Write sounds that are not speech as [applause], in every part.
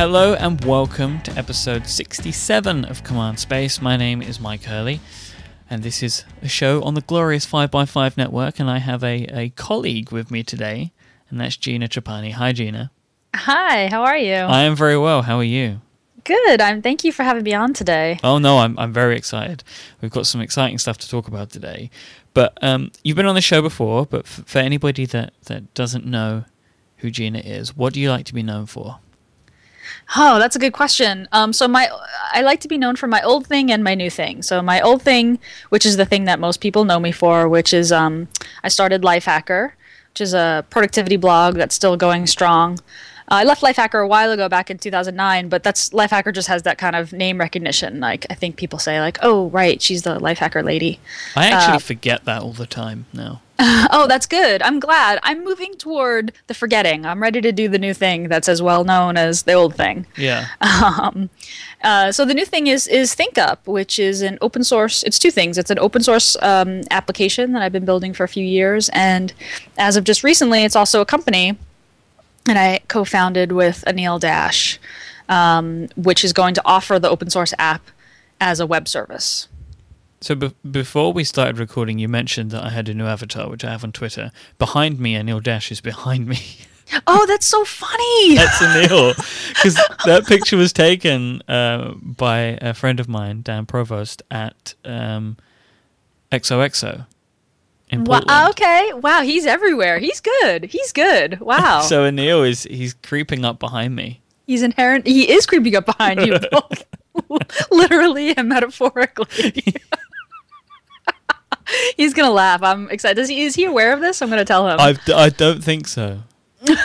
Hello and welcome to episode 67 of Command Space. My name is Mike Hurley, and this is a show on the glorious 5x5 network. And I have a, a colleague with me today, and that's Gina Trapani. Hi, Gina. Hi, how are you? I am very well. How are you? Good. I'm. Thank you for having me on today. Oh no, I'm I'm very excited. We've got some exciting stuff to talk about today. But um, you've been on the show before. But f- for anybody that that doesn't know who Gina is, what do you like to be known for? Oh, that's a good question. Um, so my, I like to be known for my old thing and my new thing. So my old thing, which is the thing that most people know me for, which is um, I started Lifehacker, which is a productivity blog that's still going strong. Uh, I left Lifehacker a while ago, back in 2009, but that's Lifehacker just has that kind of name recognition. Like I think people say, like, "Oh, right, she's the Lifehacker lady." I actually Uh, forget that all the time now. [laughs] Oh, that's good. I'm glad. I'm moving toward the forgetting. I'm ready to do the new thing that's as well known as the old thing. Yeah. [laughs] Um, uh, so the new thing is is ThinkUp, which is an open source. It's two things. It's an open source um, application that I've been building for a few years, and as of just recently, it's also a company, and I co-founded with Anil Dash, um, which is going to offer the open source app as a web service. So be- before we started recording, you mentioned that I had a new avatar, which I have on Twitter. Behind me, Anil Dash is behind me. [laughs] Oh, that's so funny! [laughs] That's Anil, because that picture was taken uh, by a friend of mine, Dan Provost, at um, XOXO in Wow, okay. Wow, he's everywhere. He's good. He's good. Wow. [laughs] So Anil is he's creeping up behind me. he's inherent. He is creeping up behind you, literally and metaphorically. [laughs] he's gonna laugh. I'm excited. Does he, is he aware of this? I'm gonna tell him. I I don't think so. [laughs] well,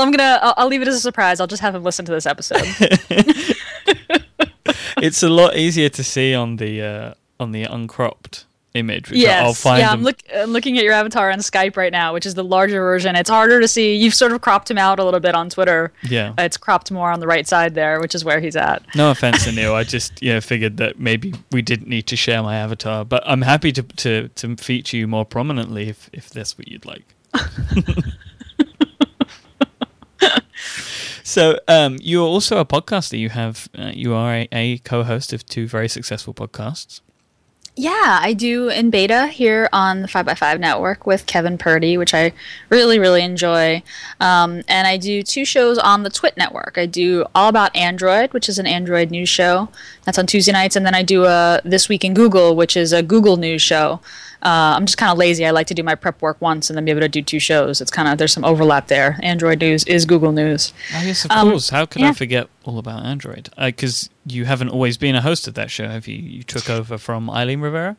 I'm gonna. I'll, I'll leave it as a surprise. I'll just have him listen to this episode. [laughs] It's a lot easier to see on the uh, on the uncropped image. Which yes. I'll find yeah. I'm, look, I'm looking at your avatar on Skype right now, which is the larger version. It's harder to see. You've sort of cropped him out a little bit on Twitter. Yeah. It's cropped more on the right side there, which is where he's at. No offense, [laughs] Anil. I just you know figured that maybe we didn't need to share my avatar, but I'm happy to to, to feature you more prominently if if that's what you'd like. [laughs] so um, you are also a podcaster. You have uh, you are a, a co-host of two very successful podcasts. Yeah, I do in beta here on the 5x5 network with Kevin Purdy, which I really, really enjoy. Um, and I do two shows on the Twit network. I do All About Android, which is an Android news show. That's on Tuesday nights. And then I do a This Week in Google, which is a Google news show. Uh, I'm just kind of lazy. I like to do my prep work once and then be able to do two shows. It's kind of, there's some overlap there. Android news is Google news. Oh yes, of Um, course. How could I forget all about Android? Uh, because you haven't always been a host of that show, have you? You took [laughs] over from Eileen Rivera.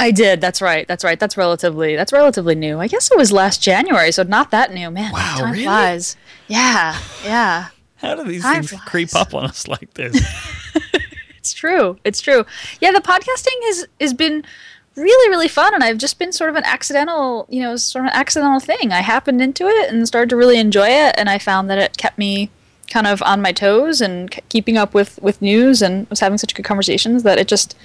I did. That's right. That's right. That's relatively. That's relatively new. I guess it was last January, so not that new. Man, Wow, time really? flies. Yeah, yeah. How do these Time things creep up on us like this? [laughs] It's true. It's true. Yeah, the podcasting has has been really really fun, and I've just been sort of an accidental, you know, sort of an accidental thing. I happened into it and started to really enjoy it, and I found that it kept me kind of on my toes and k- keeping up with with news, and was having such good conversations that it just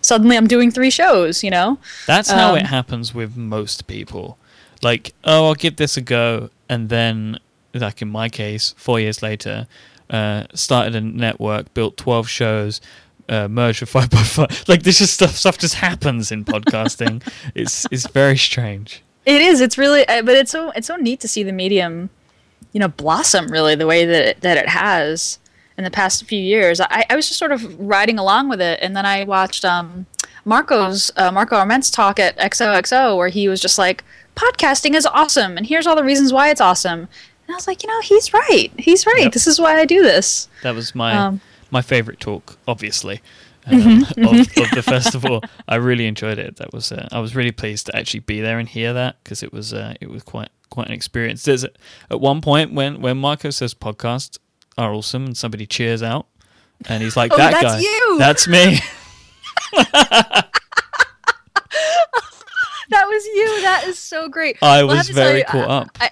suddenly I'm doing three shows. You know. That's how Um, it happens with most people. Like, oh, I'll give this a go, and then, like in my case, four years later, uh, started a network, built twelve shows, uh, merged with [laughs] five by five. Like, this just stuff. Stuff just happens in podcasting. [laughs] it's it's very strange. It is. It's really, uh, but it's so it's so neat to see the medium, you know, blossom really the way that it, that it has in the past few years. I, I was just sort of riding along with it, and then I watched um, Marco's uh, Marco Arment's talk at XOXO where he was just like, "Podcasting is awesome, and here's all the reasons why it's awesome." And I was like, you know, he's right. He's right. Yep. This is why I do this. That was my Um, my favorite talk, obviously. Um, of, of the festival, I really enjoyed it. That was uh, I was really pleased to actually be there and hear that because it was uh, it was quite quite an experience. There's at one point when when Marco says podcasts are awesome and somebody cheers out, and he's like Oh, that that's guy, you!" that's me. [laughs] [laughs] That was you. That is so great. I Well, was very you, caught I- up. I,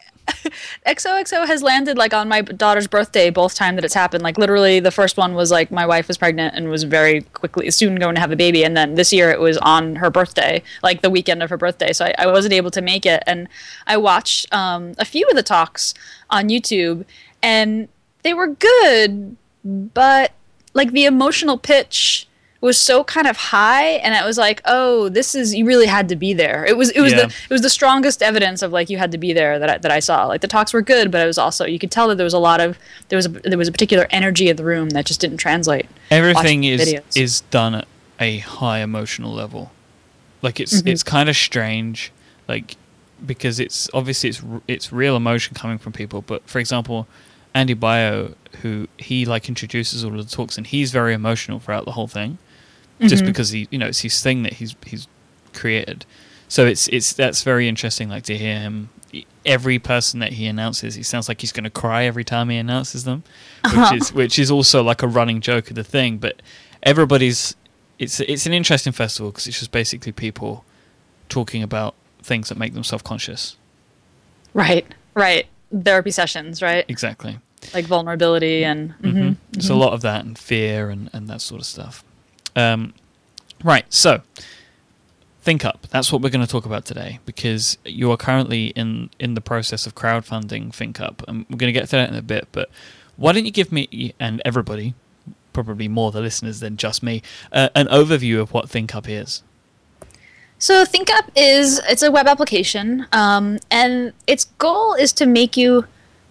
XOXO has landed like on my daughter's birthday both time that it's happened. Like literally, the first one was like my wife was pregnant and was very quickly soon going to have a baby, and then this year it was on her birthday, like the weekend of her birthday. So I, I wasn't able to make it, and I watched um, a few of the talks on YouTube, and they were good, but like the emotional pitch was so kind of high and it was like oh this is you really had to be there it was it was Yeah. the it was the strongest evidence of like you had to be there that I, that I saw like the talks were good but it was also you could tell that there was a lot of there was a, there was a particular energy in the room that just didn't translate Everything is videos. is done at a high emotional level. Like it's Mm-hmm. it's kind of strange, like because it's obviously it's it's real emotion coming from people. But for example, Andy Baio, who he like introduces all of the talks, and he's very emotional throughout the whole thing, just Mm-hmm. because he you know it's his thing that he's he's created. So it's it's that's very interesting. Like to hear him. Every person that he announces, he sounds like he's going to cry every time he announces them, which is which is also like a running joke of the thing. But everybody's it's it's an interesting festival because it's just basically people talking about things that make them self conscious. right right therapy sessions right Exactly. like vulnerability and hmm mhm, There's a lot of that and fear and, and that sort of stuff. Um, right. So, Think Up. That's what we're going to talk about today because you are currently in, in the process of crowdfunding Think Up. And we're going to get to that in a bit. But why don't you give me and everybody, probably more the listeners than just me, uh, an overview of what Think Up is? So ThinkUp is it's a web application, um, and its goal is to make you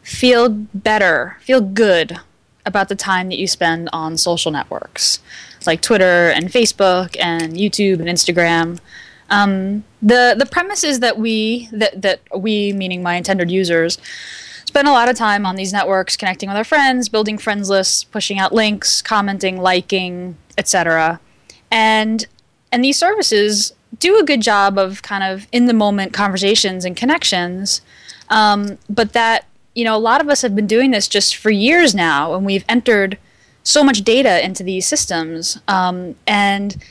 feel better, feel good about the time that you spend on social networks like Twitter and Facebook and YouTube and Instagram. Um, the the premise is that we that that we meaning my intended users spend a lot of time on these networks connecting with our friends, building friends lists, pushing out links, commenting, liking, etc. And and these services do a good job of kind of in the moment conversations and connections. Um, but that you know a lot of us have been doing this just for years now, and we've entered so much data into these systems. Um, and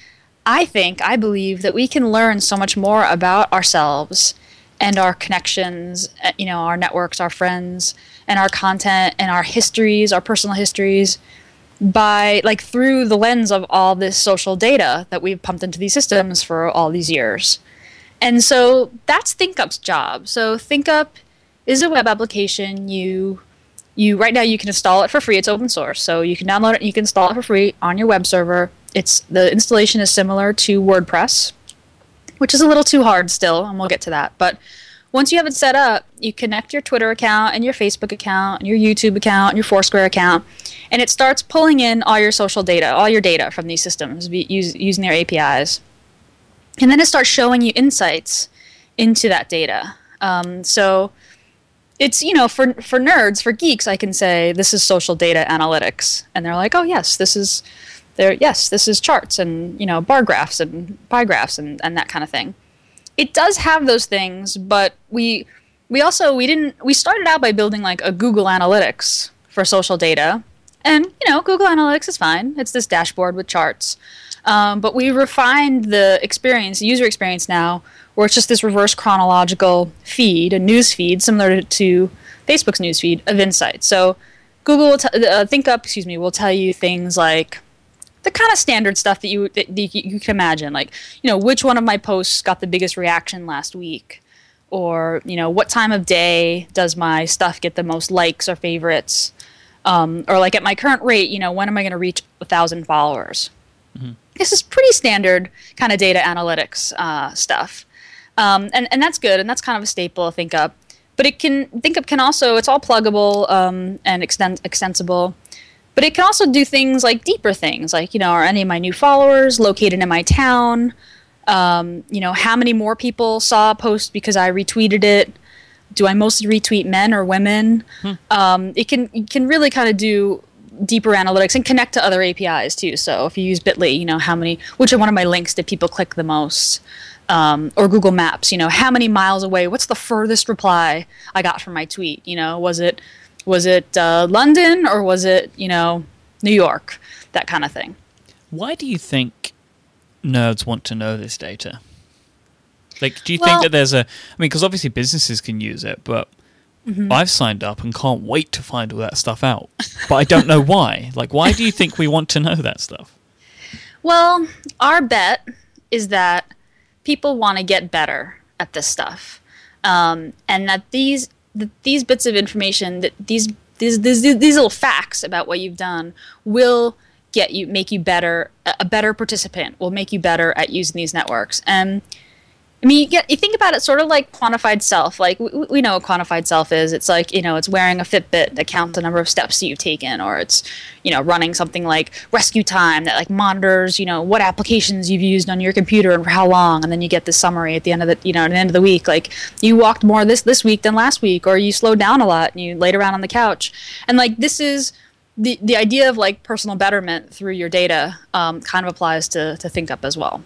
I think, I believe that we can learn so much more about ourselves and our connections, uh, you know, our networks, our friends, and our content and our histories, our personal histories by like through the lens of all this social data that we've pumped into these systems for all these years. And so that's ThinkUp's job. So ThinkUp is a web application you you right now you can install it for free. It's open source, so you can download it. You can install it for free on your web server. It's the installation is similar to WordPress, which is a little too hard still, and we'll get to that. But once you have it set up, you connect your Twitter account and your Facebook account and your YouTube account and your Foursquare account, and it starts pulling in all your social data, all your data from these systems using their APIs, and then it starts showing you insights into that data. Um, so it's you know for for nerds for geeks i can say this is social data analytics. And they're like oh yes this is there yes this is charts and you know bar graphs and pie graphs and, and that kind of thing. It does have those things but we we also we didn't we started out by building like a google analytics for social data. And you know google analytics is fine. It's this dashboard with charts um, but we refined the experience user experience now where it's just this reverse chronological feed, a news feed similar to, Facebook's news feed of insights. So Google will t- uh, excuse me, will tell you things like the kind of standard stuff that you that you, you can imagine, like you know which one of my posts got the biggest reaction last week, or you know what time of day does my stuff get the most likes or favorites, um, or like at my current rate, you know when am I going to reach a thousand followers? This is pretty standard kind of data analytics uh, stuff. Um, and, and that's good, and that's kind of a staple of ThinkUp. But it can ThinkUp can also it's all pluggable um, and extend, extensible. But it can also do things like deeper things, like you know, are any of my new followers located in my town? Um, you know, how many more people saw a post because I retweeted it? Do I mostly retweet men or women? Um, it can it can really kind of do deeper analytics and connect to other APIs too. So if you use Bitly, you know how many, which are one of my links did people click the most? Um, or Google Maps, you know, how many miles away? What's the furthest reply I got from my tweet? You know, was it was it uh, London or was it you know New York? That kind of thing. Why do you think nerds want to know this data? Like, do you Well- think that there's a? I mean, because obviously businesses can use it, but Mm-hmm. I've signed up and can't wait to find all that stuff out. But I don't know why. Like, why do you think we want to know that stuff? Well, our bet is that people want to get better at this stuff, um, and that these that these bits of information, that these these, these these little facts about what you've done will get you make you better a better participant will make you better at using these networks and I mean, you get you think about it sort of like quantified self. Like we, we know what quantified self is. It's like you know, it's wearing a Fitbit that counts the number of steps that you've taken, or it's you know, running something like Rescue Time that like monitors you know what applications you've used on your computer and for how long, and then you get the summary at the end of the you know at the end of the week. Like you walked more this this week than last week, or you slowed down a lot and you laid around on the couch, and like this is the the idea of like personal betterment through your data um, kind of applies to to ThinkUp as well.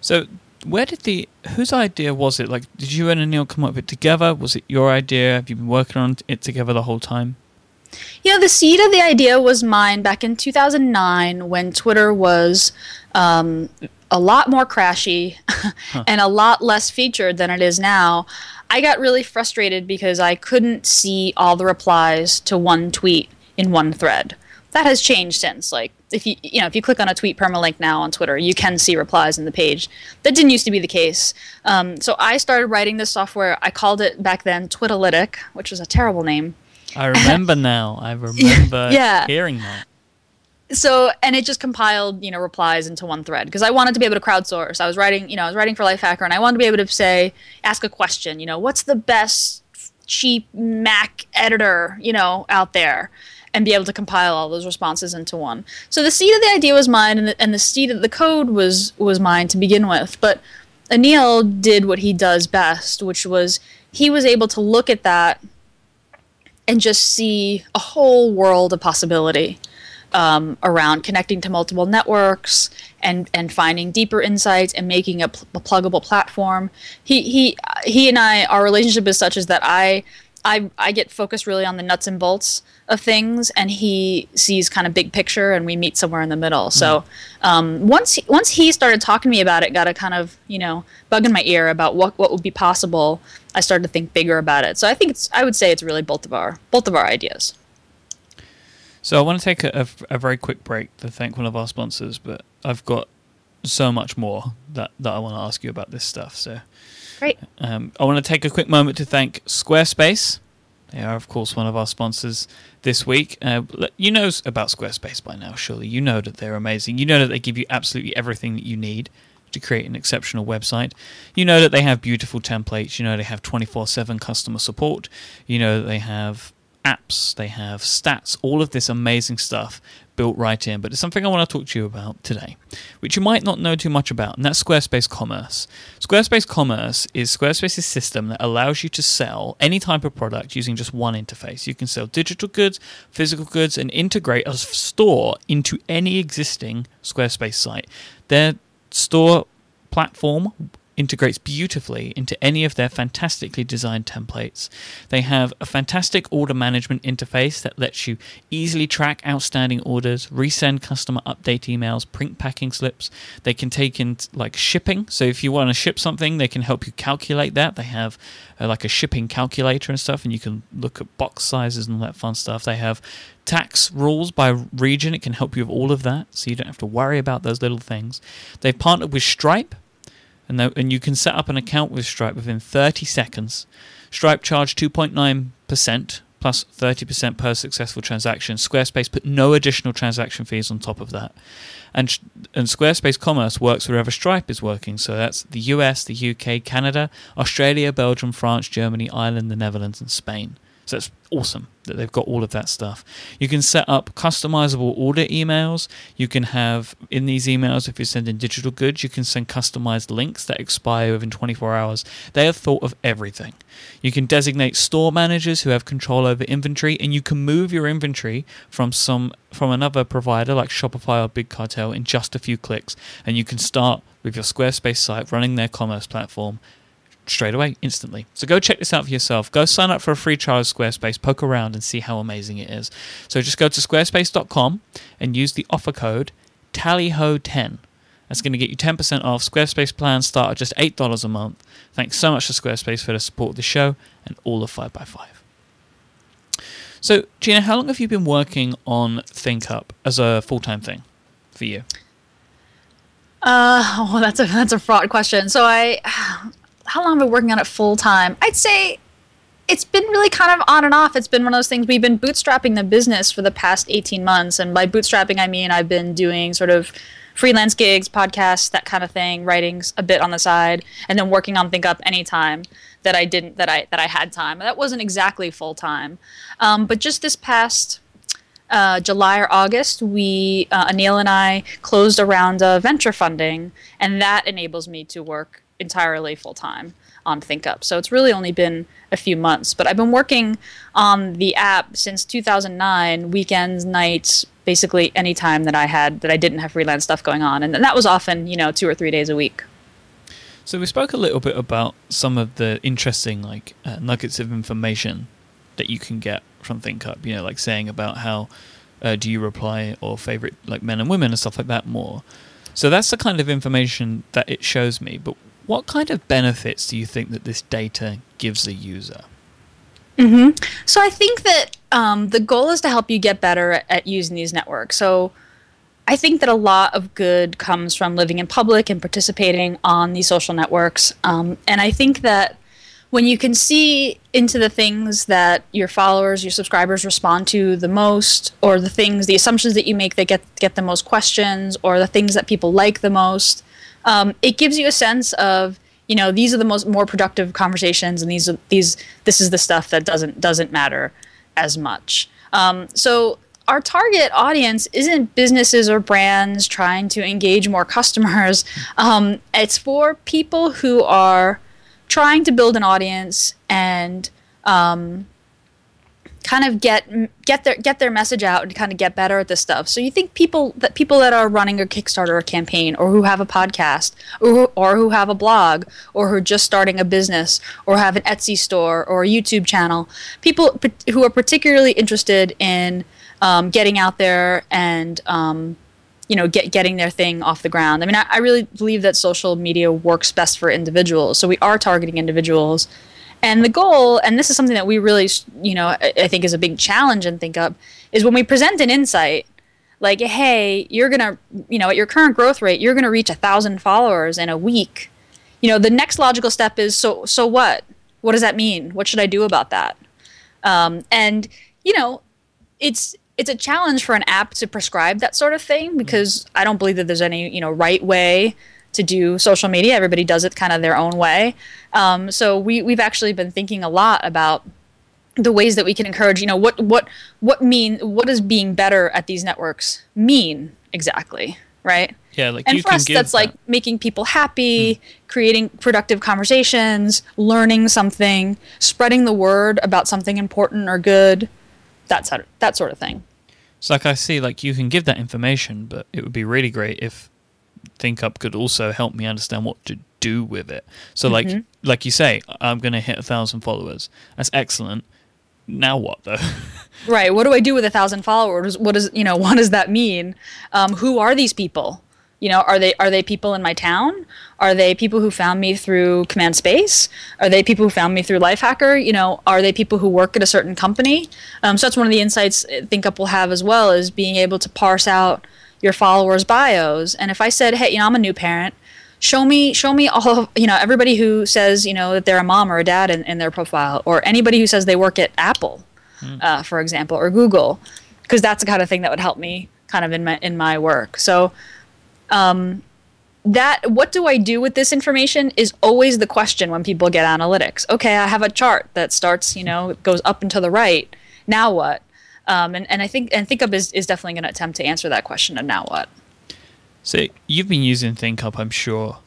So where did the whose idea was it? Like, did you and Anil come up with it together? Was it your idea? Have you been working on it together the whole time? Yeah, the seed of the idea was mine back in 2009 when Twitter was um, a lot more crashy [laughs] huh. and a lot less featured than it is now. I got really frustrated because I couldn't see all the replies to one tweet in one thread. That has changed since. Like, if you you know if you click on a tweet permalink now on Twitter, you can see replies in the page. That didn't used to be the case. Um, so I started writing this software. I called it back then Twitalytic, which was a terrible name. I remember [laughs] now. I remember [laughs] yeah. hearing that. So and it just compiled you know replies into one thread because I wanted to be able to crowdsource. I was writing you know I was writing for Lifehacker and I wanted to be able to say ask a question. You know what's the best cheap Mac editor you know out there and be able to compile all those responses into one. So the seed of the idea was mine, and the, and the seed of the code was was mine to begin with. But Anil did what he does best, which was he was able to look at that and just see a whole world of possibility um, around connecting to multiple networks and and finding deeper insights and making a, pl- a pluggable platform. He he he and I, our relationship is such as that I I I get focused really on the nuts and bolts of things, and he sees kind of big picture, and we meet somewhere in the middle. So mm. um, once he, once he started talking to me about it, got a kind of you know bug in my ear about what what would be possible. I started to think bigger about it. So I think it's I would say it's really both of our both of our ideas. So I want to take a, a, a very quick break to thank one of our sponsors, but I've got so much more that, that I want to ask you about this stuff. So Great. Um, I want to take a quick moment to thank Squarespace. They are, of course, one of our sponsors this week. Uh, you know about Squarespace by now, surely. You know that they're amazing. You know that they give you absolutely everything that you need to create an exceptional website. You know that they have beautiful templates. You know they have 24 7 customer support. You know that they have apps, they have stats, all of this amazing stuff built right in. But it's something I want to talk to you about today, which you might not know too much about, and that's Squarespace Commerce. Squarespace Commerce is Squarespace's system that allows you to sell any type of product using just one interface. You can sell digital goods, physical goods, and integrate a store into any existing Squarespace site. Their store platform integrates beautifully into any of their fantastically designed templates. They have a fantastic order management interface that lets you easily track outstanding orders, resend customer update emails, print packing slips. They can take in like shipping. So if you want to ship something, they can help you calculate that. They have uh, like a shipping calculator and stuff, and you can look at box sizes and all that fun stuff. They have tax rules by region. It can help you with all of that, so you don't have to worry about those little things. They've partnered with Stripe, and, and you can set up an account with Stripe within 30 seconds. Stripe charge 2.9% plus 30% per successful transaction. Squarespace put no additional transaction fees on top of that. And, and Squarespace Commerce works wherever Stripe is working. So that's the US, the UK, Canada, Australia, Belgium, France, Germany, Ireland, the Netherlands, and Spain. So it's awesome that they've got all of that stuff. You can set up customizable order emails. You can have in these emails, if you're sending digital goods, you can send customized links that expire within 24 hours. They have thought of everything. You can designate store managers who have control over inventory, and you can move your inventory from some from another provider like Shopify or Big Cartel in just a few clicks, and you can start with your Squarespace site running their commerce platform straight away, instantly. So go check this out for yourself. Go sign up for a free trial of Squarespace, poke around, and see how amazing it is. So just go to squarespace.com and use the offer code TALLYHO10. That's going to get you 10% off. Squarespace plans start at just $8 a month. Thanks so much to Squarespace for the support of the show and all of 5x5. So, Gina, how long have you been working on ThinkUp as a full time thing for you? Uh, well, [laughs] that's a that's a fraught question. So I how long have I been working on it full time? I'd say it's been really kind of on and off. It's been one of those things. We've been bootstrapping the business for the past 18 months. And by bootstrapping, I mean I've been doing sort of freelance gigs, podcasts, that kind of thing, writing a bit on the side, and then working on Think Up anytime that I didn't that I that I had time. That wasn't exactly full time, um, but just this past uh, July or August, we uh, Anil and I closed a round of venture funding, and that enables me to work entirely full time on ThinkUp. So it's really only been a few months, but I've been working on the app since 2009, weekends, nights, basically any time that I had that I didn't have freelance stuff going on, and that was often you know two or three days a week. So we spoke a little bit about some of the interesting like uh, nuggets of information that you can get from ThinkUp. You know, like saying about how uh, do you reply or favorite like men and women and stuff like that more. So that's the kind of information that it shows me. But what kind of benefits do you think that this data gives a user? Mm-hmm. So I think that um, the goal is to help you get better at, at using these networks. So I think that a lot of good comes from living in public and participating on these social networks. Um, and I think that when you can see into the things that your followers, your subscribers respond to the most, or the things, the assumptions that you make that get get the most questions, or the things that people like the most, um, it gives you a sense of you know these are the most more productive conversations, and these are these this is the stuff that doesn't doesn't matter as much. Um, so our target audience isn't businesses or brands trying to engage more customers. [laughs] Um, it's for people who are trying to build an audience and um, kind of get get their get their message out and kind of get better at this stuff. So you think people that people that are running a Kickstarter or campaign or who have a podcast or or who have a blog or who are just starting a business or have an Etsy store or a YouTube channel, people who are particularly interested in um, getting out there and um, you know get, getting their thing off the ground. I mean, I, I, really believe that social media works best for individuals. So we are targeting individuals, and the goal, and this is something that we really you know I, think is a big challenge and think up, is when we present an insight. Like, hey, you're gonna, you know, at your current growth rate, you're gonna reach a thousand followers in a week. You know, the next logical step is so. So what? What does that mean? What should I do about that? Um, and you know, it's it's a challenge for an app to prescribe that sort of thing because I don't believe that there's any you know right way to do social media. Everybody does it kind of their own way. Um, so we we've actually been thinking a lot about the ways that we can encourage. You know what what what mean what does being better at these networks mean exactly, right? Yeah, like and for us, that's that. like making people happy, mm. creating productive conversations, learning something, spreading the word about something important or good, that sort of, that sort of thing. So, like I see, like you can give that information, but it would be really great if ThinkUp could also help me understand what to do with it. So, mm-hmm. like, like you say, I'm going to hit a thousand followers. That's excellent. Now what though? [laughs] right. What do I do with a thousand followers? What does you know? [laughs] What does that mean? Um, who are these people? You know, are they are they people in my town? Are they people who found me through Command Space? Are they people who found me through Lifehacker? You know, are they people who work at a certain company? Um, so that's one of the insights ThinkUp will have as well is being able to parse out your followers' bios. And if I said, hey, you know, I'm a new parent, show me show me all of you know everybody who says you know that they're a mom or a dad in, in their profile, or anybody who says they work at Apple, mm. uh, for example, or Google, because that's the kind of thing that would help me kind of in my in my work. So um, that what do I do with this information is always the question when people get analytics. Okay, I have a chart that starts, you know, goes up and to the right. Now what? Um, and, and I think and ThinkUp is, is definitely going to attempt to answer that question of now what. So you've been using ThinkUp, I'm sure,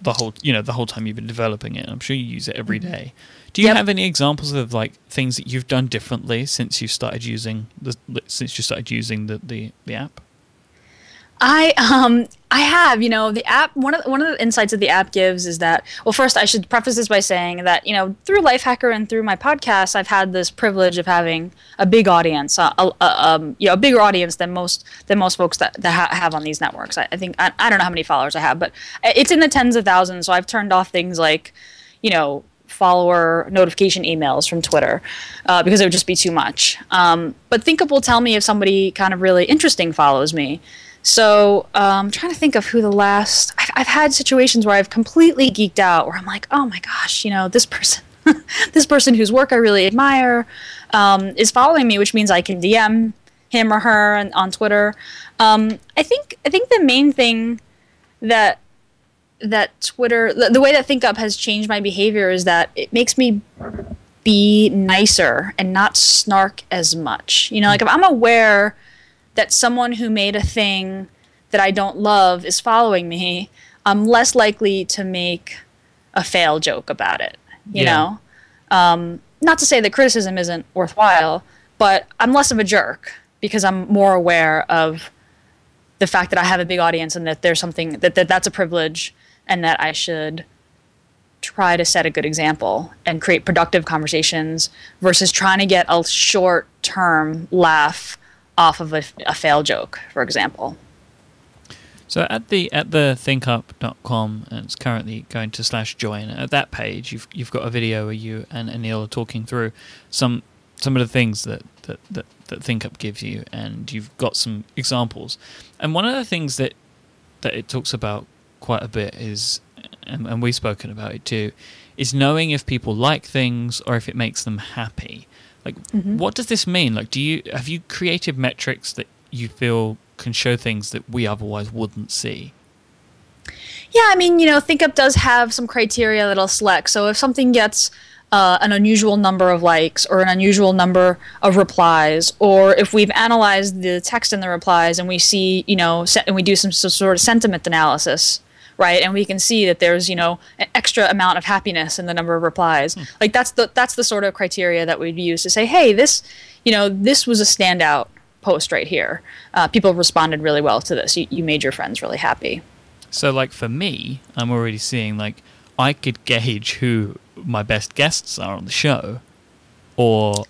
the whole you know the whole time you've been developing it. I'm sure you use it every mm-hmm. day. Do you yep. have any examples of like things that you've done differently since you started using the since you started using the the, the app? I um I have, you know, the app. One of the, one of the insights that the app gives is that. Well, first, I should preface this by saying that you know, through Lifehacker and through my podcast, I've had this privilege of having a big audience, uh, a, a, um, you know, a bigger audience than most than most folks that, that ha- have on these networks. I, I think I, I don't know how many followers I have, but it's in the tens of thousands. So I've turned off things like, you know, follower notification emails from Twitter uh, because it would just be too much. Um, but ThinkUp will tell me if somebody kind of really interesting follows me. So um, I'm trying to think of who the last. I've, I've, had situations where I've completely geeked out, where I'm like, oh my gosh, you know, this person, [laughs] this person whose work I really admire um, is following me, which means I can DM him or her on, on Twitter. Um, I think I think the main thing that that Twitter, the, the way that ThinkUp has changed my behavior is that it makes me be nicer and not snark as much. You know, like if I'm aware that someone who made a thing that I don't love is following me, I'm less likely to make a fail joke about it. You Yeah. know, um, not to say that criticism isn't worthwhile, but I'm less of a jerk because I'm more aware of the fact that I have a big audience and that there's something that, that that's a privilege and that I should try to set a good example and create productive conversations versus trying to get a short term laugh off of a, a fail joke, for example. So at the at the thinkup.com and it's currently going to slash join. At that page you've you've got a video where you and Anil are talking through some some of the things that, that, that, that ThinkUp gives you and you've got some examples. And one of the things that that it talks about quite a bit is and, and we've spoken about it too, is knowing if people like things or if it makes them happy. Like what does this mean? Like do you have you created metrics that you feel can show things that we otherwise wouldn't see? Yeah, I mean, you know, ThinkUp does have some criteria that it'll select. So if something gets uh, an unusual number of likes or an unusual number of replies, or if we've analyzed the text in the replies and we see, you know, se- and we do some s- sort of sentiment analysis, right, and we can see that there's, you know, an extra amount of happiness in the number of replies. Like that's the that's the sort of criteria that we'd use to say, hey, this, you know, this was a standout post right here. Uh, people responded really well to this. You, you made your friends really happy. So like for me, I'm already seeing like I could gauge who my best guests are on the show or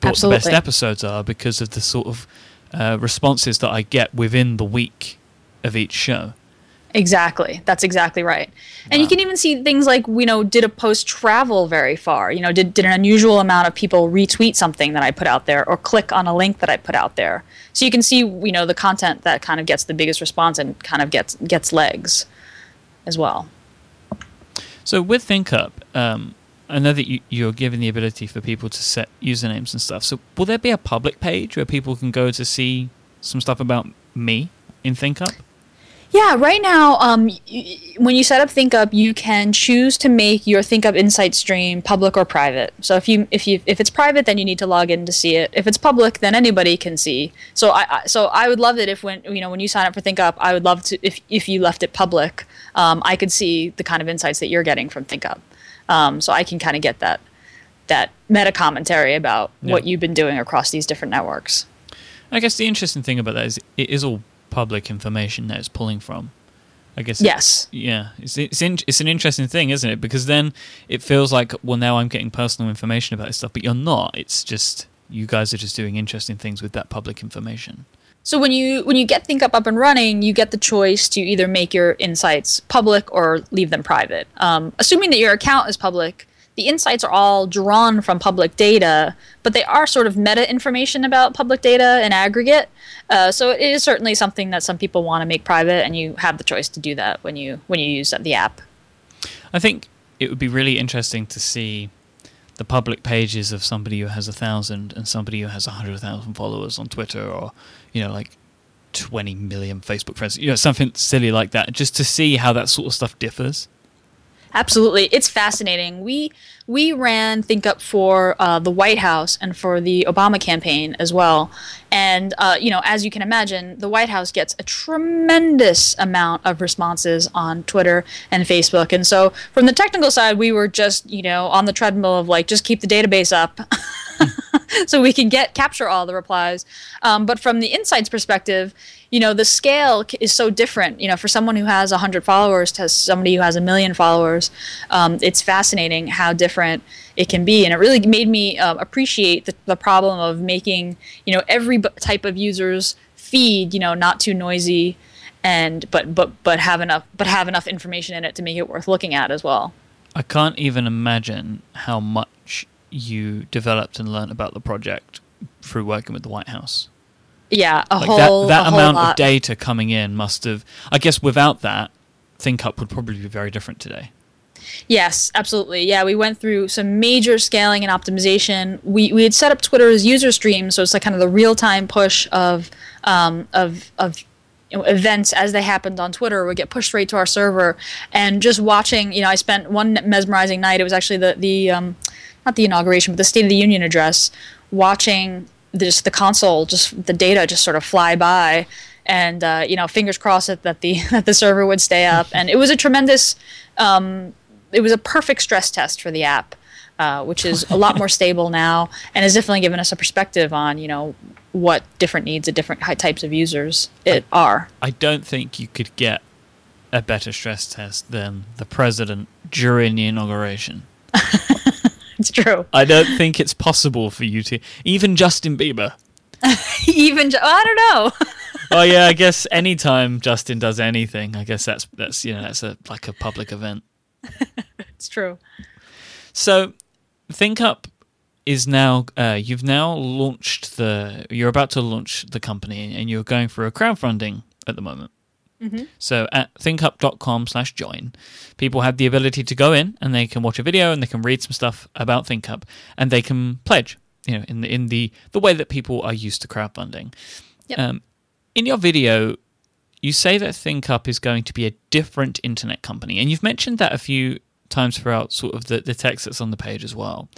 what the best episodes are because of the sort of uh, responses that I get within the week of each show. Exactly. That's exactly right. And you can even see things like, you know, did a post travel very far? You know, did, did an unusual amount of people retweet something that I put out there or click on a link that I put out there? So you can see, you know, the content that kind of gets the biggest response and kind of gets gets legs as well. So with ThinkUp, um, I know that you, you're given the ability for people to set usernames and stuff. So will there be a public page where people can go to see some stuff about me in ThinkUp? Yeah, right now, um, y- when you set up ThinkUp, you can choose to make your ThinkUp Insight stream public or private. So if you if you if it's private, then you need to log in to see it. If it's public, then anybody can see. So I, I so I would love it if when you know when you sign up for ThinkUp, I would love to if if you left it public, um, I could see the kind of insights that you're getting from ThinkUp. Um, so I can kind of get that that meta commentary about what you've been doing across these different networks. I guess the interesting thing about that is it is all public information that it's pulling from. I guess. it- Yes. yeah, it's it's in, it's an interesting thing, isn't it? Because then it feels like well now I'm getting personal information about this stuff, but you're not. It's just you guys are just doing interesting things with that public information. So when you when you get ThinkUp up and running, you get the choice to either make your insights public or leave them private. Um, assuming that your account is public, the insights are all drawn from public data, but they are sort of meta information about public data in aggregate. Uh, so it is certainly something that some people want to make private, and you have the choice to do that when you when you use the app. I think it would be really interesting to see the public pages of somebody who has a thousand and somebody who has a hundred thousand followers on Twitter, or you know, like twenty million Facebook friends. You know, something silly like that, just to see how that sort of stuff differs. Absolutely, it's fascinating. We we ran ThinkUp for uh, the White House and for the Obama campaign as well, and uh, you know, as you can imagine, the White House gets a tremendous amount of responses on Twitter and Facebook, and so from the technical side, we were just you know on the treadmill of like just keep the database up. [laughs] so we can get capture all the replies. Um, but from the insights perspective, you know, the scale is so different. You know, for someone who has 100 followers to somebody who has a million followers, um, it's fascinating how different it can be. And it really made me uh, appreciate the, the problem of making, you know, every b- type of user's feed, you know, not too noisy and but but but have enough but have enough information in it to make it worth looking at as well. I can't even imagine how much you developed and learned about the project through working with the White House. Yeah, a Like whole that, that a whole amount of data coming in must have. I guess without that, ThinkUp would probably be very different today. Yes, absolutely. Yeah, we went through some major scaling and optimization. We, we had set up Twitter as user stream, so it's like kind of the real time push of um, of of you know, events as they happened on Twitter would get pushed straight to our server. And just watching, you know, I spent one mesmerizing night. It was actually the the um, not the inauguration, but the State of the Union address. Watching just the console, just the data, just sort of fly by and uh, you know, fingers crossed that the [laughs] that the server would stay up. And it was a tremendous, um, it was a perfect stress test for the app, uh, which is a lot more [laughs] stable now, and has definitely given us a perspective on you know what different needs of different types of users it I, are. I don't think you could get a better stress test than the president during the inauguration. [laughs] it's true. I don't think it's possible for you to even Justin Bieber. [laughs] even I don't know. oh yeah, I guess anytime Justin does anything, I guess that's that's you know that's a like a public event. [laughs] it's true. So, ThinkUp is now uh, you've now launched the you're about to launch the company and you're going for a crowdfunding at the moment. Mm-hmm. So at thinkup.com slash join, people have the ability to go in and they can watch a video and they can read some stuff about ThinkUp and they can pledge, you know, in the in the, the way that people are used to crowdfunding. Yep. Um, in your video, you say that ThinkUp is going to be a different internet company, and you've mentioned that a few times throughout sort of the, the text that's on the page as well.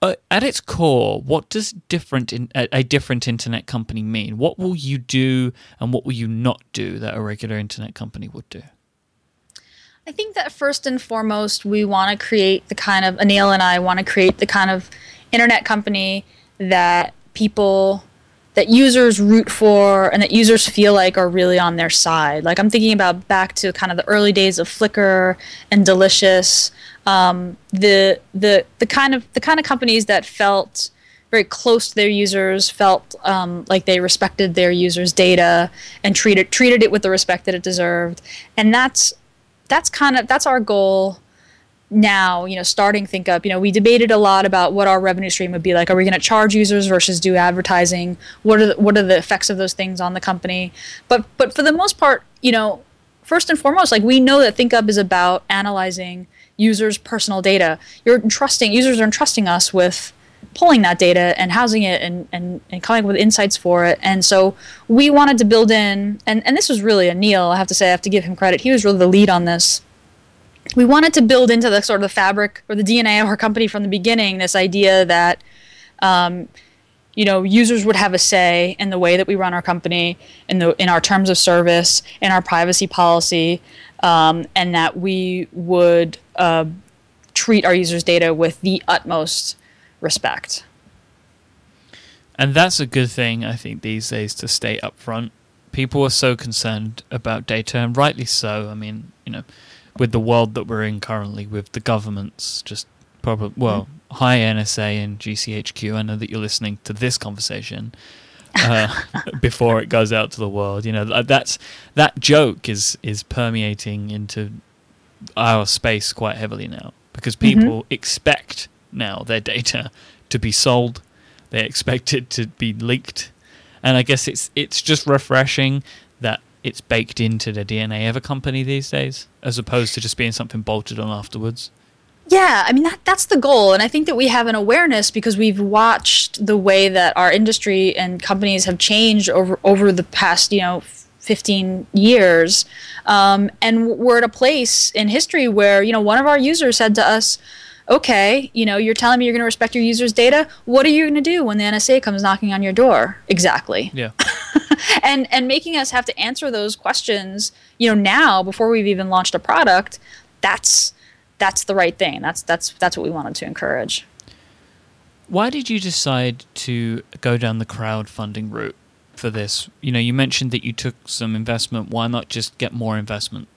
Uh, at its core, what does different in, a, a, different internet company mean? What will you do, and what will you not do that a regular internet company would do? I think that first and foremost, we want to create the kind of Anil and I want to create the kind of internet company that people that users root for and that users feel like are really on their side. Like I'm thinking about back to kind of the early days of Flickr and Delicious, um, the the the kind of the kind of companies that felt very close to their users, felt um, like they respected their users' data and treated treated it with the respect that it deserved. And that's that's kind of that's our goal now, you know, starting ThinkUp, you know, we debated a lot about what our revenue stream would be like. Are we going to charge users versus do advertising? What are the, what are the effects of those things on the company? But but for the most part, you know, first and foremost, like we know that ThinkUp is about analyzing users' personal data. You're entrusting users are entrusting us with pulling that data and housing it and, and, and coming up with insights for it. And so we wanted to build in and, and this was really Anil, I have to say, I have to give him credit. He was really the lead on this we wanted to build into the sort of the fabric or the DNA of our company from the beginning this idea that um, you know users would have a say in the way that we run our company in the in our terms of service in our privacy policy um, and that we would uh, treat our users data with the utmost respect. And that's a good thing i think these days to stay upfront. People are so concerned about data and rightly so. I mean you know with the world that we're in currently, with the governments just probably well, mm. hi NSA and GCHQ. I know that you're listening to this conversation uh, [laughs] before it goes out to the world. You know that's that joke is is permeating into our space quite heavily now because mm-hmm. people mm-hmm. expect now their data to be sold. They expect it to be leaked, and I guess it's it's just refreshing that it's baked into the DNA of a company these days, as opposed to just being something bolted on afterwards. Yeah, I mean that that's the goal, and I think that we have an awareness because we've watched the way that our industry and companies have changed over over the past, you know, 15 years, um, and we're at a place in history where you know one of our users said to us, okay, you know, you're telling me you're going to respect your users' data. What are you going to do when the NSA comes knocking on your door? Exactly. Yeah. [laughs] [laughs] and and making us have to answer those questions, you know, now before we've even launched a product, that's that's the right thing. That's that's that's what we wanted to encourage. Why did you decide to go down the crowdfunding route for this? You know, you mentioned that you took some investment. Why not just get more investment?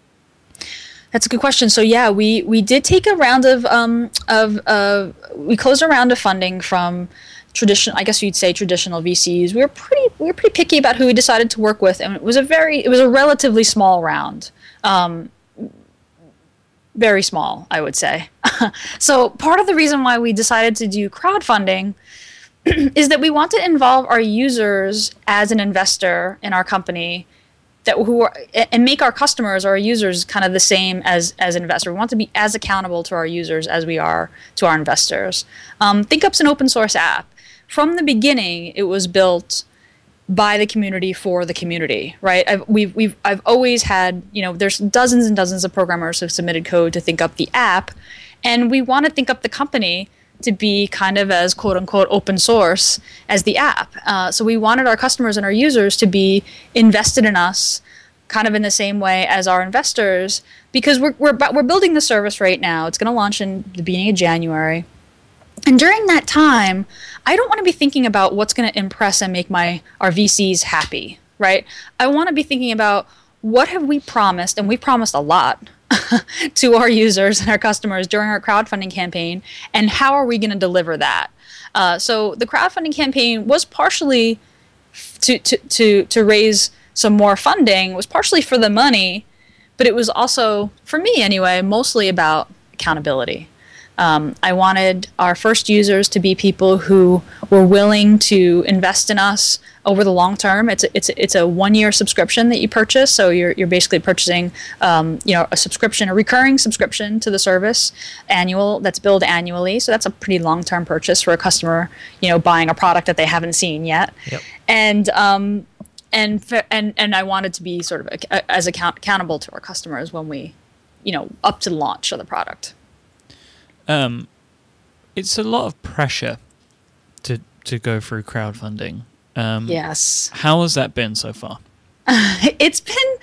That's a good question. So yeah, we we did take a round of um of uh we closed a round of funding from traditional I guess you'd say traditional VCs. We were pretty we were pretty picky about who we decided to work with, and it was a very it was a relatively small round. Um, very small, I would say. [laughs] so part of the reason why we decided to do crowdfunding [clears throat] is that we want to involve our users as an investor in our company that who are and make our customers or our users kind of the same as as investors. We want to be as accountable to our users as we are to our investors. Um, ThinkUp's an open source app. From the beginning, it was built by the community for the community, right? I've, we've, we've, I've always had, you know, there's dozens and dozens of programmers who've submitted code to ThinkUp the app, and we want to ThinkUp the company to be kind of as quote unquote open source as the app. Uh, so we wanted our customers and our users to be invested in us kind of in the same way as our investors because we're, we're, we're building the service right now. It's going to launch in the beginning of January. And during that time, I don't want to be thinking about what's going to impress and make my our VCs happy, right? I want to be thinking about what have we promised, and we promised a lot [laughs] to our users and our customers during our crowdfunding campaign, and how are we going to deliver that? Uh, so the crowdfunding campaign was partially to, to, to, to raise some more funding, was partially for the money, but it was also, for me anyway, mostly about accountability. Um, I wanted our first users to be people who were willing to invest in us over the long term. It's a, it's a, it's a one year subscription that you purchase, so you're you're basically purchasing um, you know a subscription, a recurring subscription to the service, annual that's billed annually. So that's a pretty long term purchase for a customer, you know, buying a product that they haven't seen yet. Yep. And um, and and and I wanted to be sort of a, as account- accountable to our customers when we, you know, up to the launch of the product um, it's a lot of pressure to to go through crowdfunding. Um, yes. How has that been so far? [laughs] it's been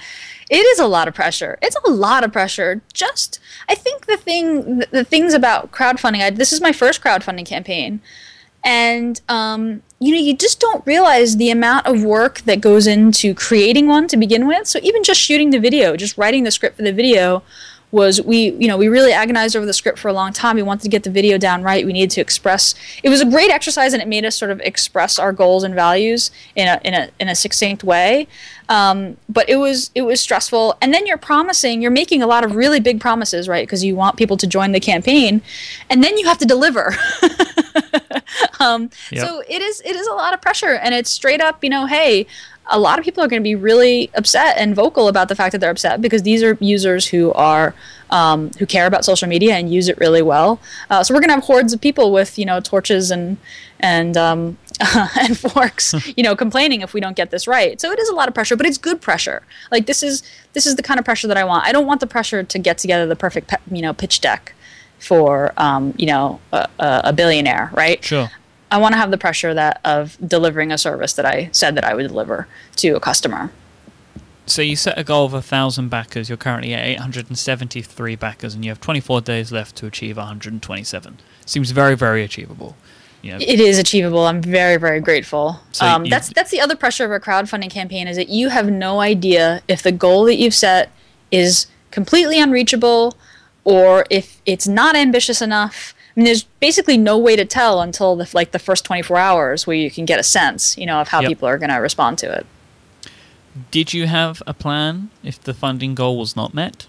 it is a lot of pressure. It's a lot of pressure. Just I think the thing the, the things about crowdfunding. I, this is my first crowdfunding campaign, and um, you know you just don't realize the amount of work that goes into creating one to begin with. So even just shooting the video, just writing the script for the video was we you know we really agonized over the script for a long time. We wanted to get the video down right. We needed to express it was a great exercise and it made us sort of express our goals and values in a in a in a succinct way. Um, but it was it was stressful. And then you're promising you're making a lot of really big promises right? Because you want people to join the campaign and then you have to deliver. [laughs] Um, yep. so it is it is a lot of pressure and it's straight up you know hey a lot of people are going to be really upset and vocal about the fact that they're upset because these are users who are um, who care about social media and use it really well. Uh, so we're going to have hordes of people with you know torches and and um, [laughs] and forks, [laughs] you know, complaining if we don't get this right. So it is a lot of pressure, but it's good pressure. Like this is this is the kind of pressure that I want. I don't want the pressure to get together the perfect pe- you know pitch deck for um, you know a, a, billionaire, right? Sure. I want to have the pressure that of delivering a service that I said that I would deliver to a customer. So you set a goal of a thousand backers. You're currently at 873 backers, and you have 24 days left to achieve 127. Seems very, very achievable. You know, it is achievable. I'm very, very grateful. So um, that's that's the other pressure of a crowdfunding campaign is that you have no idea if the goal that you've set is completely unreachable, or if it's not ambitious enough I mean, there's basically no way to tell until the, like the first 24 hours where you can get a sense, you know, of how yep. people are going to respond to it. Did you have a plan if the funding goal was not met?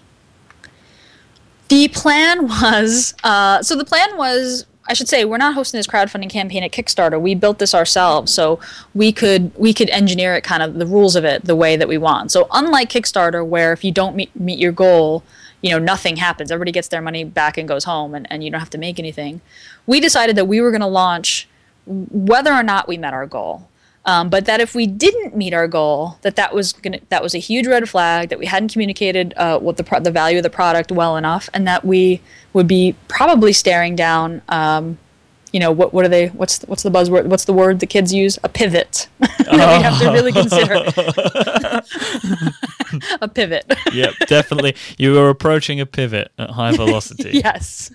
The plan was uh, so the plan was I should say we're not hosting this crowdfunding campaign at Kickstarter. We built this ourselves, so we could we could engineer it kind of the rules of it the way that we want. So unlike Kickstarter, where if you don't meet meet your goal, you know nothing happens. Everybody gets their money back and goes home and, and you don't have to make anything. We decided that we were going to launch whether or not we met our goal. Um, but that if we didn't meet our goal that that was gonna that was a huge red flag that we hadn't communicated uh, what the pro- the value of the product well enough and that we would be probably staring down um, you know what what are they what's what's the buzzword what's the word the kids use? A pivot. [laughs] That we have to really consider. [laughs] A pivot. Yep definitely. You are approaching a pivot at high [laughs] velocity. Yes.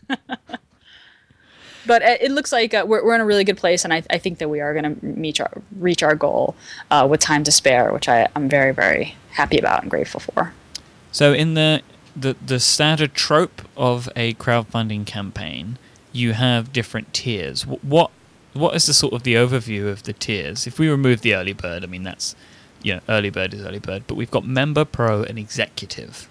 But uh, it looks like uh, we're, we're in a really good place and i, I think that we are going to reach our reach our goal uh, with time to spare which I, i'm very very happy about and grateful for. So in the the, the standard trope of a crowdfunding campaign you have different tiers. What what is the sort of the overview of the tiers? If we remove the early bird, I mean that's you know early bird is early bird, but we've got member, pro, and executive.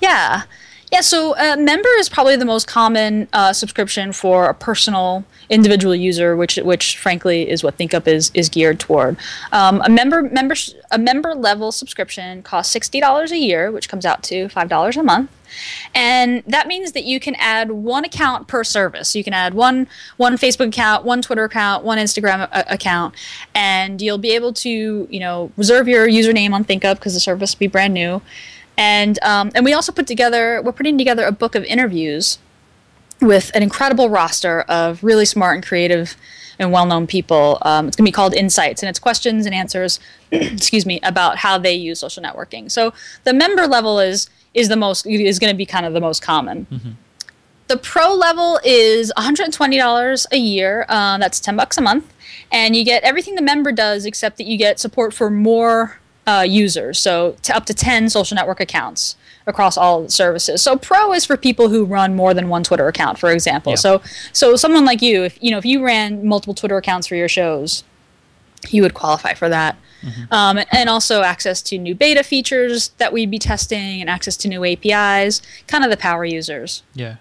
Yeah. Yeah, so uh, member is probably the most common uh, subscription for a personal individual user, which which frankly is what ThinkUp is is geared toward. Um, a member member a member level subscription costs sixty dollars a year, which comes out to five dollars a month. And that means that you can add one account per service. You can add one one Facebook account, one Twitter account, one Instagram a- account, and you'll be able to you know reserve your username on ThinkUp because the service will be brand new and um, and we also put together we're putting together a book of interviews with an incredible roster of really smart and creative and well-known people. Um, it's going to be called Insights, and it's questions and answers, [clears throat] excuse me, about how they use social networking. So the member level is is the most is going to be kind of the most common. Mm-hmm. The pro level is $120 a year. Uh, that's 10 bucks a month, and you get everything the member does, except that you get support for more uh, users, so to up to 10 social network accounts across all the services. So pro is for people who run more than one Twitter account, for example. Yeah. So so someone like you, if you know if you ran multiple Twitter accounts for your shows, you would qualify for that. Mm-hmm. Um, and also access to new beta features that we'd be testing and access to new APIs, kind of the power users. Yeah.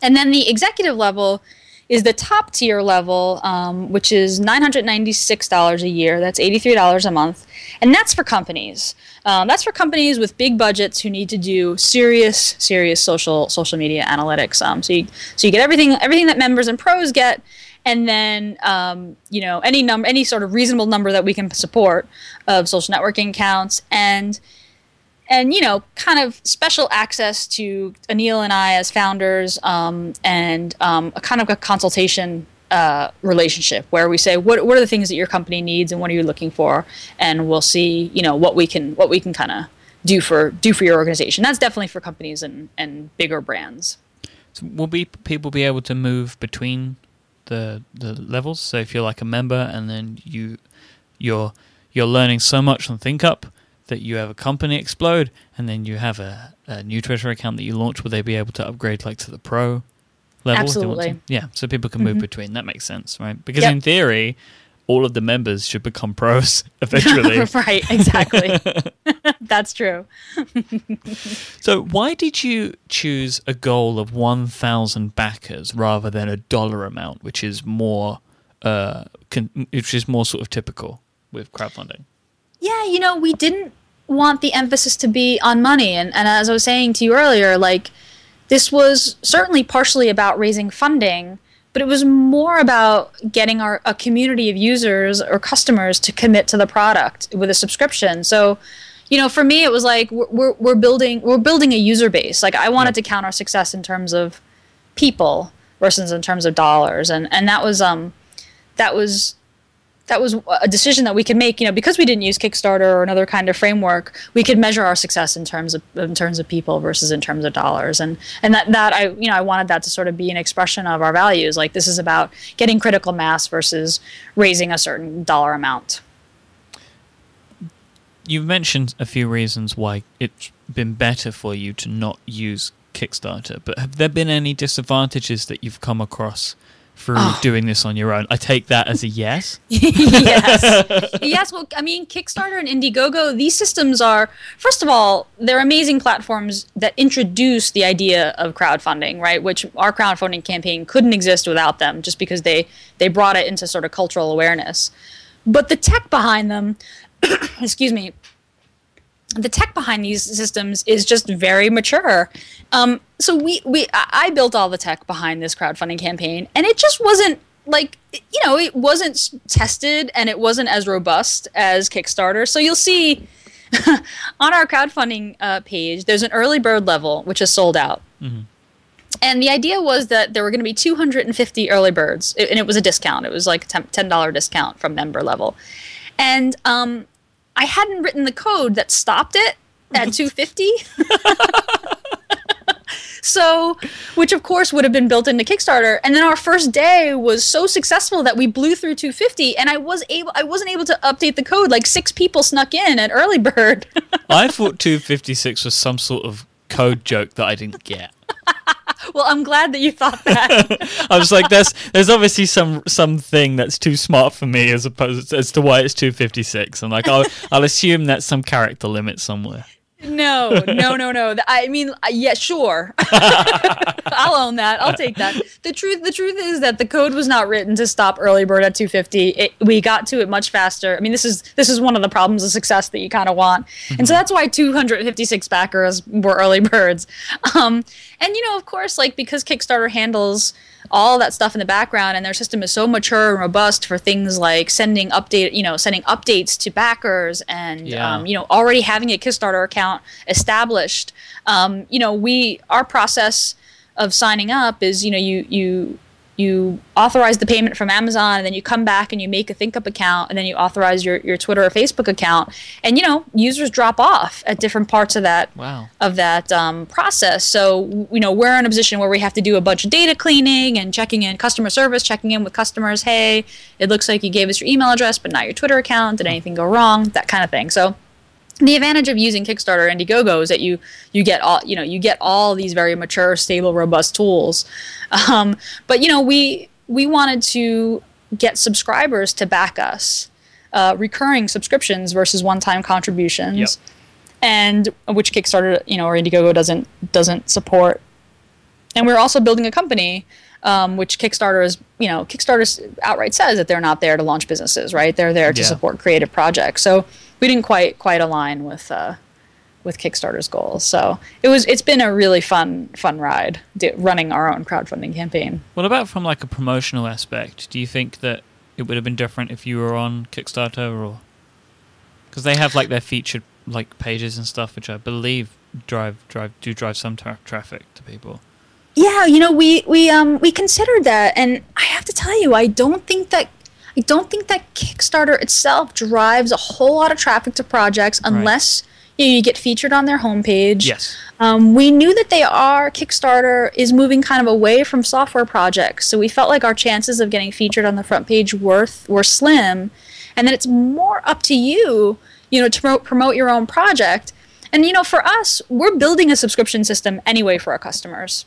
And then the executive level is the top tier level, um, which is $996 a year. That's $83 a month. And that's for companies. Um, that's for companies with big budgets who need to do serious, serious social social media analytics. Um, so you so you get everything everything that members and pros get, and then um, you know any number any sort of reasonable number that we can support of social networking accounts and and you know, kind of special access to Anil and I as founders, um, and um, a kind of a consultation uh, relationship where we say what what are the things that your company needs and what are you looking for, and we'll see you know what we can what we can kind of do for do for your organization. That's definitely for companies and and bigger brands. So will be people be able to move between the the levels? So if you're like a member and then you you're you're learning so much on ThinkUp that you have a company explode and then you have a, a new Twitter account that you launch, will they be able to upgrade like to the pro level? Absolutely. Yeah, so people can move mm-hmm. between. That makes sense, right? Because yep. in theory, all of the members should become pros [laughs] eventually. [laughs] right, exactly. [laughs] That's true. so, why did you choose a goal of 1,000 backers rather than a dollar amount, which is more, uh, con- which is more sort of typical with crowdfunding? Yeah, you know, we didn't want the emphasis to be on money. And, and as I was saying to you earlier, like, this was certainly partially about raising funding, but it was more about getting our a community of users or customers to commit to the product with a subscription. So, you know, for me, it was like we're we're building we're building a user base. Like I wanted to count our success in terms of people versus in terms of dollars, and and that was um that was that was a decision that we could make you know because we didn't use kickstarter or another kind of framework we could measure our success in terms of in terms of people versus in terms of dollars. And and that that i you know i wanted that to sort of be an expression of our values. Like this is about getting critical mass versus raising a certain dollar amount. You've mentioned a few reasons why it's been better for you to not use kickstarter but have there been any disadvantages that you've come across for oh. doing this on your own. I take that as a yes. [laughs] yes. [laughs] yes. Well, I mean, Kickstarter and Indiegogo, these systems are, first of all, they're amazing platforms that introduce the idea of crowdfunding, right? Which our crowdfunding campaign couldn't exist without them just because they, they brought it into sort of cultural awareness. But the tech behind them, [coughs] excuse me, the tech behind these systems is just very mature. Um, so we we I built all the tech behind this crowdfunding campaign, and it just wasn't like you know it wasn't tested and it wasn't as robust as Kickstarter. So you'll see [laughs] on our crowdfunding uh, page, there's an early bird level which is sold out. Mm-hmm. And the idea was that there were going to be 250 early birds, and it was a discount. It was like a $10 discount from member level. And um, I hadn't written the code that stopped it at [laughs] 250. so, which of course would have been built into Kickstarter. And then our first day was so successful that we blew through 250, and I was able, I wasn't able to update the code. Like six people snuck in at early bird. I thought 256 was some sort of code joke that I didn't get. [laughs] well, I'm glad that you thought that. [laughs] I was like, there's there's obviously some something that's too smart for me as opposed as to why it's 256. I'm like, I'll I'll assume that's some character limit somewhere. No, no, no, no. I mean, uh, yeah, sure. [laughs] I'll own that. I'll take that. The truth, the truth is that the code was not written to stop early bird at 250. It, we got to it much faster. I mean, this is this is one of the problems of success that you kind of want, mm-hmm. and so that's why 256 backers were early birds. Um, and you know, of course, like because Kickstarter handles all that stuff in the background and their system is so mature and robust for things like sending update you know sending updates to backers and yeah. um, you know already having a kickstarter account established um, you know we our process of signing up is you know you you you authorize the payment from Amazon and then you come back and you make a ThinkUp account and then you authorize your, your Twitter or Facebook account. And you know users drop off at different parts of that wow. of that um, process. So you know we're in a position where we have to do a bunch of data cleaning and checking in customer service checking in with customers. Hey it looks like you gave us your email address but not your Twitter account. Did anything go wrong? That kind of thing. So the advantage of using Kickstarter and Indiegogo is that you you get all you know you get all these very mature, stable, robust tools. Um, but you know we we wanted to get subscribers to back us, uh, recurring subscriptions versus one-time contributions, yep. and which Kickstarter you know or Indiegogo doesn't doesn't support. And we're also building a company um, which Kickstarter is, you know, Kickstarter outright says that they're not there to launch businesses, right? They're there to yeah. support creative projects. So we didn't quite quite align with uh, with Kickstarter's goals. So it was it's been a really fun fun ride do, running our own crowdfunding campaign. What about from like a promotional aspect? Do you think that it would have been different if you were on Kickstarter or because they have like their featured like pages and stuff, which I believe drive drive do drive some tra- traffic to people. Yeah, you know, we we um we considered that, and I have to tell you, I don't think that I don't think that Kickstarter itself drives a whole lot of traffic to projects unless right. you, know, you, get featured on their homepage. Yes. Um, we knew that they are Kickstarter is moving kind of away from software projects, so we felt like our chances of getting featured on the front page were were slim, and then it's more up to you, you know, to promote, promote your own project. And you know, for us, we're building a subscription system anyway for our customers.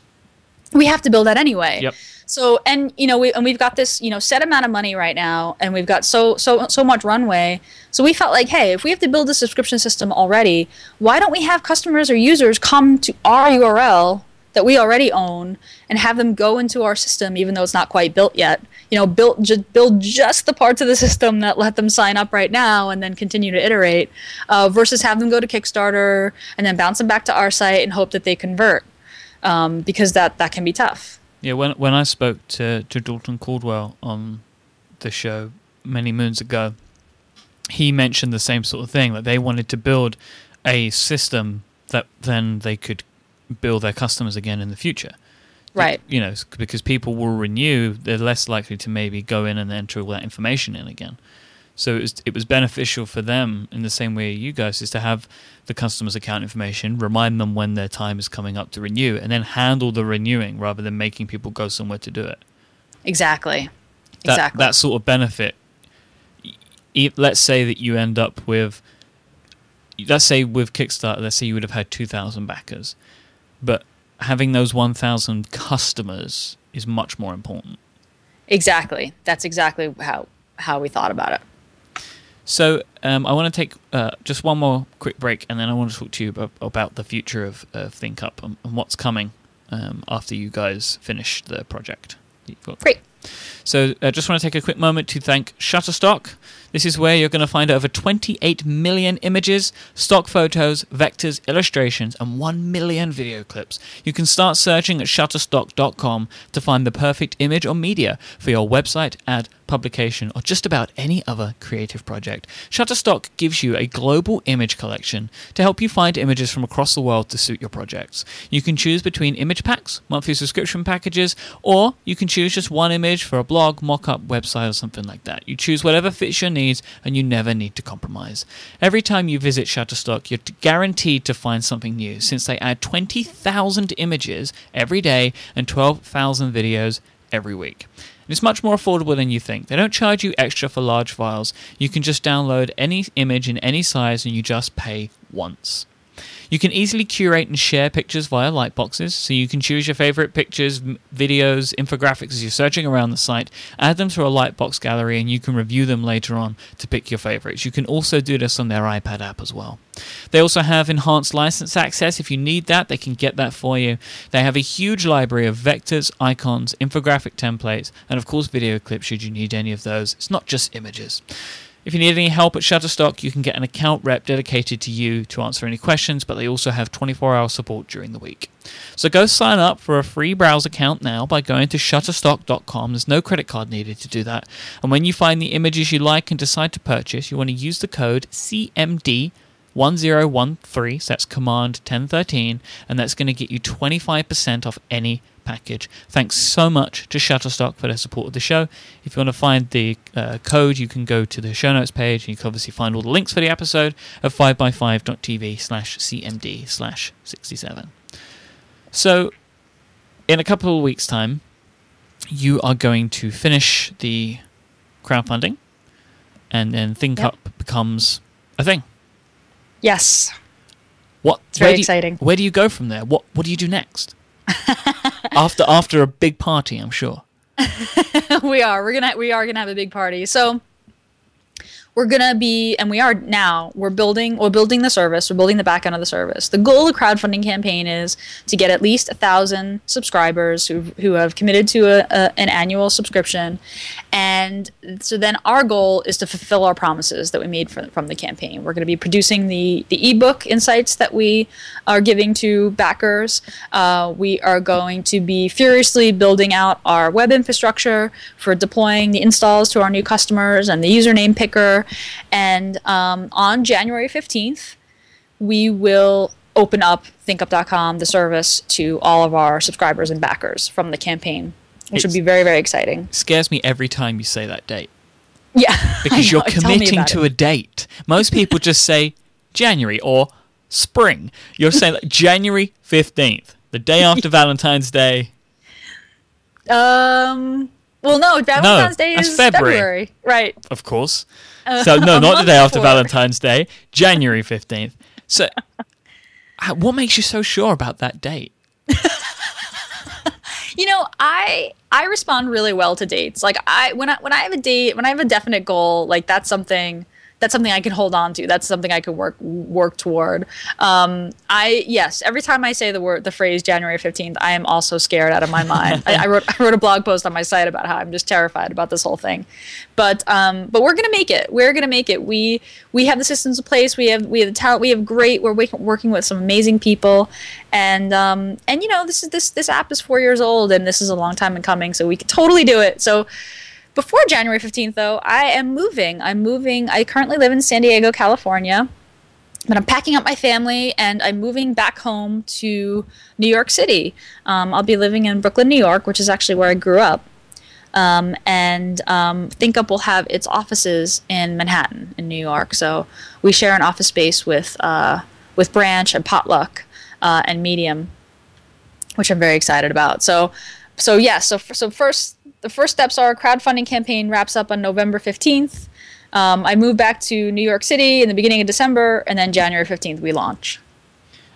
We have to build that anyway. Yep. So and you know we and we've got this you know set amount of money right now, and we've got so so so much runway. So we felt like, hey, if we have to build a subscription system already, why don't we have customers or users come to our URL that we already own and have them go into our system, even though it's not quite built yet. You know, build just build just the parts of the [laughs] system that let them sign up right now, and then continue to iterate, uh, versus have them go to Kickstarter and then bounce them back to our site and hope that they convert, um, because that that can be tough. Yeah, when when I spoke to, to Dalton Caldwell on the show many moons ago, he mentioned the same sort of thing that they wanted to build a system that then they could bill their customers again in the future. Right. You know, because people will renew, they're less likely to maybe go in and enter all that information in again. So it was it was beneficial for them in the same way you guys is to have the customer's account information, remind them when their time is coming up to renew, and then handle the renewing rather than making people go somewhere to do it. Exactly. That, exactly. That sort of benefit. Let's say that you end up with, let's say with Kickstarter, let's say you would have had two thousand backers, but having those one thousand customers is much more important. Exactly. That's exactly how how we thought about it. So um, I want to take uh, just one more quick break, and then I want to talk to you about, about the future of, of ThinkUp and, and what's coming um, after you guys finish the project. Great. So I uh, just want to take a quick moment to thank Shutterstock. This is where you're going to find over 28 million images, stock photos, vectors, illustrations, and 1 million video clips. You can start searching at shutterstock.com to find the perfect image or media for your website, ad, publication, or just about any other creative project. Shutterstock gives you a global image collection to help you find images from across the world to suit your projects. You can choose between image packs, monthly subscription packages, or you can choose just one image for a blog, mock-up, website, or something like that. You choose whatever fits your needs, and you never need to compromise. Every time you visit Shutterstock, you're guaranteed to find something new, since they add 20,000 images every day and 12,000 videos every week. It's much more affordable than you think. They don't charge you extra for large files. You can just download any image in any size and you just pay once. You can easily curate and share pictures via lightboxes, so you can choose your favorite pictures, videos, infographics as you're searching around the site, add them to a lightbox gallery, and you can review them later on to pick your favorites. You can also do this on their iPad app as well. They also have enhanced license access. If you need that, they can get that for you. They have a huge library of vectors, icons, infographic templates, and of course, video clips should you need any of those. It's not just images. If you need any help at Shutterstock, you can get an account rep dedicated to you to answer any questions, but they also have 24 hour support during the week. So go sign up for a free browse account now by going to shutterstock.com. There's no credit card needed to do that. And when you find the images you like and decide to purchase, you want to use the code CMD 1013, so that's command 1013, and that's going to get you 25% off any package. Thanks so much to Shutterstock for their support of the show. If you want to find the uh, code, you can go to the show notes page, and you can obviously find all the links for the episode at 5by5.tv slash cmd slash 67. So, in a couple of weeks' time, you are going to finish the crowdfunding, and then ThinkUp Yep. becomes a thing. Yes. What? It's very where do you- exciting. where do you go from there? What What do you do next? [laughs] after after a big party, I'm sure. [laughs] we are. We're gonna we are gonna have a big party. So we're gonna be and we are now we're building we're building the service we're building the back end of the service. The goal of the crowdfunding campaign is to get at least a thousand subscribers who who have committed to a, a, an annual subscription. And so then our goal is to fulfill our promises that we made from, from the campaign. We're to be producing the the ebook insights that we are giving to backers. Uh, we are going to be furiously building out our web infrastructure for deploying the installs to our new customers and the username picker and um, on January 15th, we will open up thinkup.com, the service, to all of our subscribers and backers from the campaign, which would be very, very exciting. scares me every time you say that date Yeah. [laughs] [laughs] Because you're know, tell me committing to it. a date. Most people just say January or spring. You're saying like January 15th, the day [laughs] after Valentine's Day. Um. Well, no, Valentine's Day is February. February. Right. Of course. So no, [laughs] not the day after before. Valentine's Day, January 15th. So [laughs] uh, what makes you so sure about that date? [laughs] You know, I I respond really well to dates. Like I when I when I have a date, when I have a definite goal, like that's something that's something I can hold on to. That's something I can work work toward. Um, I yes, every time I say the word the phrase January fifteenth, I am also scared out of my mind. I, I wrote I wrote a blog post on my site about how I'm just terrified about this whole thing. But um, but we're gonna make it. We're gonna make it. We we have the systems in place. We have we have the talent. We have great. We're working with some amazing people, and um, and you know this is this this app is four years old, and this is a long time in coming. So we can totally do it. So before January 15th, though, I am moving. I'm moving. I currently live in San Diego, California, but I'm packing up my family and I'm moving back home to New York City. Um, I'll be living in Brooklyn, New York, which is actually where I grew up. Um, and um, ThinkUp will have its offices in Manhattan, in New York. So we share an office space with uh, with Branch and Potluck uh, and Medium, which I'm very excited about. So, so yeah. So so first, the first steps are crowdfunding campaign wraps up on November 15th. Um, I move back to New York City in the beginning of December, and then January 15th we launch.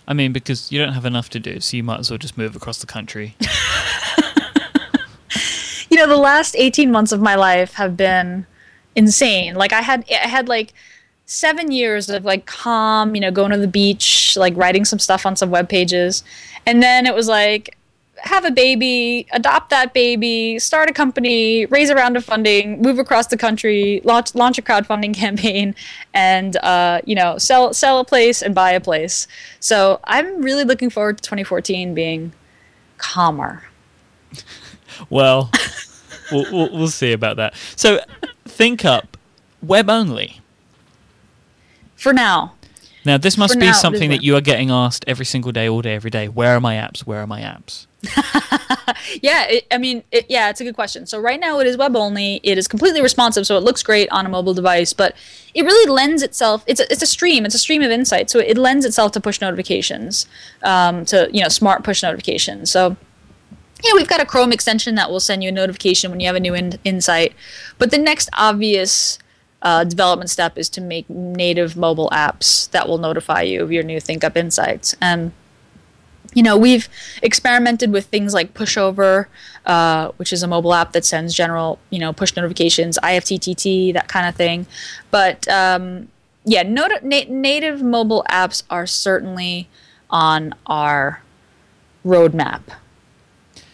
I mean, because you don't have enough to do, so you might as well just move across the country. [laughs] you know the last 18 months of my life have been insane like i had i had like seven years of like calm you know going to the beach like writing some stuff on some web pages and then it was like have a baby adopt that baby start a company raise a round of funding move across the country launch launch a crowdfunding [laughs] campaign and uh, you know sell sell a place and buy a place so i'm really looking forward to 2014 being calmer [laughs] Well, we'll, we'll, we'll see about that. So, think up web only. for now Now, this must be now, something that you are getting asked every single day, all day, every day. Where are my apps? Where are my apps? [laughs] Yeah, it, I mean, it, yeah, it's a good question. So right now it is web only. It is completely responsive, so it looks great on a mobile device. But it really lends itself. It's a, it's a stream. It's a stream of insight. So it lends itself to push notifications, um, to you know smart push notifications. So yeah, we've got a Chrome extension that will send you a notification when you have a new in- insight. But the next obvious uh, development step is to make native mobile apps that will notify you of your new ThinkUp insights. And you know, we've experimented with things like Pushover, uh, which is a mobile app that sends general, you know, push notifications, IFTTT, that kind of thing. But um, yeah, not- na- native mobile apps are certainly on our roadmap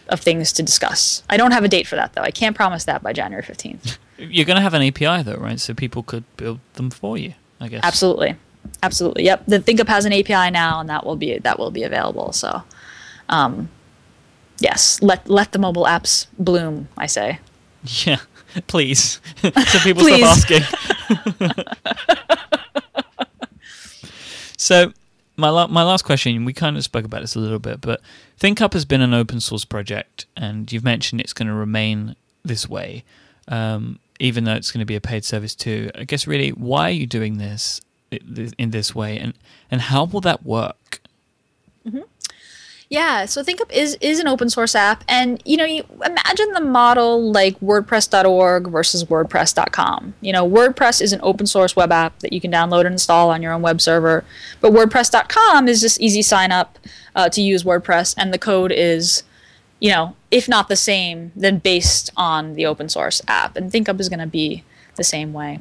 of things to discuss. I don't have a date for that though. I can't promise that by January 15th. You're going to have an API though, right? So people could build them for you, I guess. Absolutely. Absolutely. Yep. The ThinkUp has an API now and that will be that will be available. So um, yes, let let the mobile apps bloom, I say. Yeah. [laughs] Please. [laughs] so people Please. stop asking. [laughs] so my la- my last question, we kind of spoke about this a little bit, but ThinkUp has been an open source project, and you've mentioned it's going to remain this way, um, even though it's going to be a paid service too. I guess really, why are you doing this in this way, and and how will that work? Yeah, so ThinkUp is is an open source app, and you know, you imagine the model like WordPress.org versus WordPress.com. You know, WordPress is an open source web app that you can download and install on your own web server, but WordPress.com is just easy sign up uh, to use WordPress, and the code is, you know, if not the same, then based on the open source app, and ThinkUp is going to be the same way.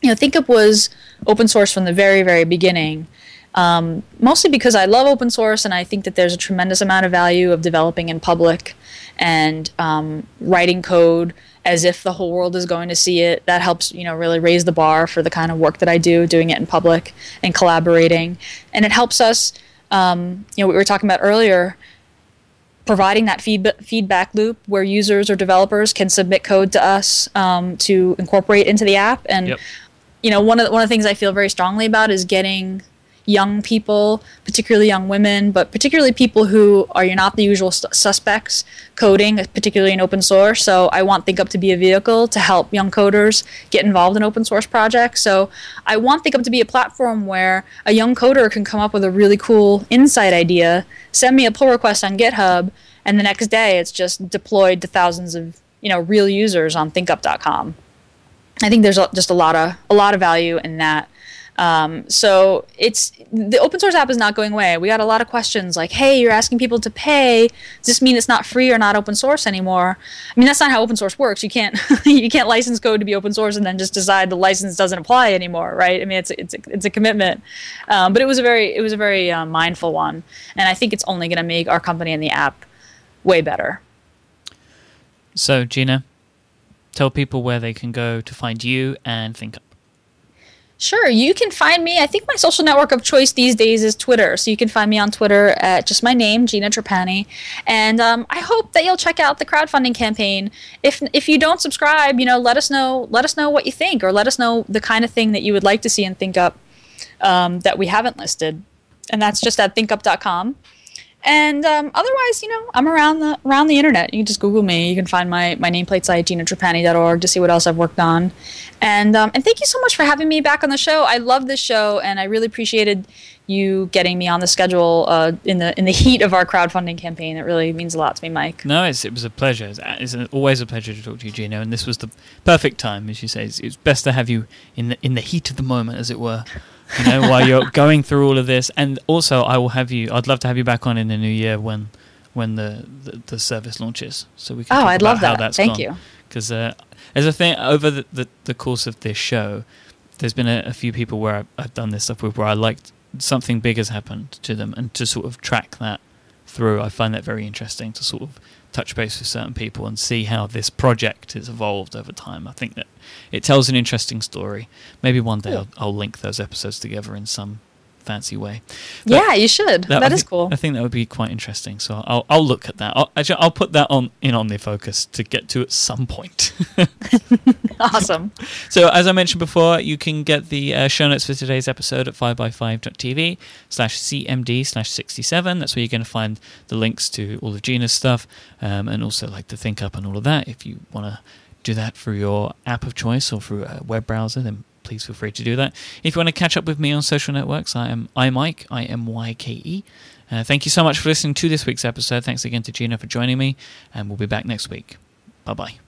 You know, ThinkUp was open source from the very very beginning um, mostly because I love open source and I think that there's a tremendous amount of value of developing in public and um, writing code as if the whole world is going to see it. That helps, you know, really raise the bar for the kind of work that I do, doing it in public and collaborating. And it helps us, um, you know, we were talking about earlier, providing that feedback feedback loop where users or developers can submit code to us um, to incorporate into the app. And Yep. you know, one of the, one of the things I feel very strongly about is getting young people, particularly young women, but particularly people who are not the usual suspects coding, particularly in open source. So I want ThinkUp to be a vehicle to help young coders get involved in open source projects. So I want ThinkUp to be a platform where a young coder can come up with a really cool insight idea, send me a pull request on GitHub, and the next day it's just deployed to thousands of you know real users on ThinkUp.com. I think there's just a lot of a lot of value in that. Um, so it's the open source app is not going away. We got a lot of questions like, "Hey, you're asking people to pay. Does this mean it's not free or not open source anymore?" I mean, that's not how open source works. You can't [laughs] you can't license code to be open source and then just decide the license doesn't apply anymore, right? I mean, it's it's a, it's a commitment. Um, but it was a very it was a very uh, mindful one, and I think it's only going to make our company and the app way better. So Gina, tell people where they can go to find you and ThinkUp. Sure, you can find me. I think my social network of choice these days is Twitter. So you can find me on Twitter at just my name, Gina Trapani. And um, I hope that you'll check out the crowdfunding campaign. If if you don't subscribe, you know, let us know. Let us know what you think, or let us know the kind of thing that you would like to see in ThinkUp um, that we haven't listed. And that's just at thinkup.com. And um, otherwise, you know, I'm around the around the internet. You can just Google me. You can find my, my nameplate site, ginatrapani.org, to see what else I've worked on. And um, and thank you so much for having me back on the show. I love this show, and I really appreciated you getting me on the schedule uh, in the in the heat of our crowdfunding campaign. It really means a lot to me, Mike. No, it was a pleasure. It's, it's always a pleasure to talk to you, Gina. And this was the perfect time, as you say. It's, it's best to have you in the in the heat of the moment, as it were. You know, while you're going through all of this. And also, I will have you. I'd love to have you back on in the new year when when the the, the service launches, so we can. Oh, I'd love that. that's Thank gone. you. Because uh, as a thing over the, the the course of this show, there's been a, a few people where I've, I've done this stuff with where I liked something big has happened to them, and to sort of track that through, I find that very interesting to sort of touch base with certain people and see how this project has evolved over time. I think that it tells an interesting story. Maybe one day I'll, I'll link those episodes together in some fancy way. But yeah, you should. I that is think- cool. I think that would be quite interesting. So I'll I'll look at that. I'll, actually, I'll put that on in OmniFocus to get to at some point. [laughs] awesome. So, as I mentioned before, you can get the uh, show notes for today's episode at 5by5.tv slash cmd slash 67. That's where you're going to find the links to all of Gina's stuff um, and also like the Think Up and all of that. If you want to do that through your app of choice or through a web browser, then please feel free to do that. If you want to catch up with me on social networks, I am iMyke, I M Y K E. Uh, thank you so much for listening to this week's episode. Thanks again to Gina for joining me, and we'll be back next week. Bye bye.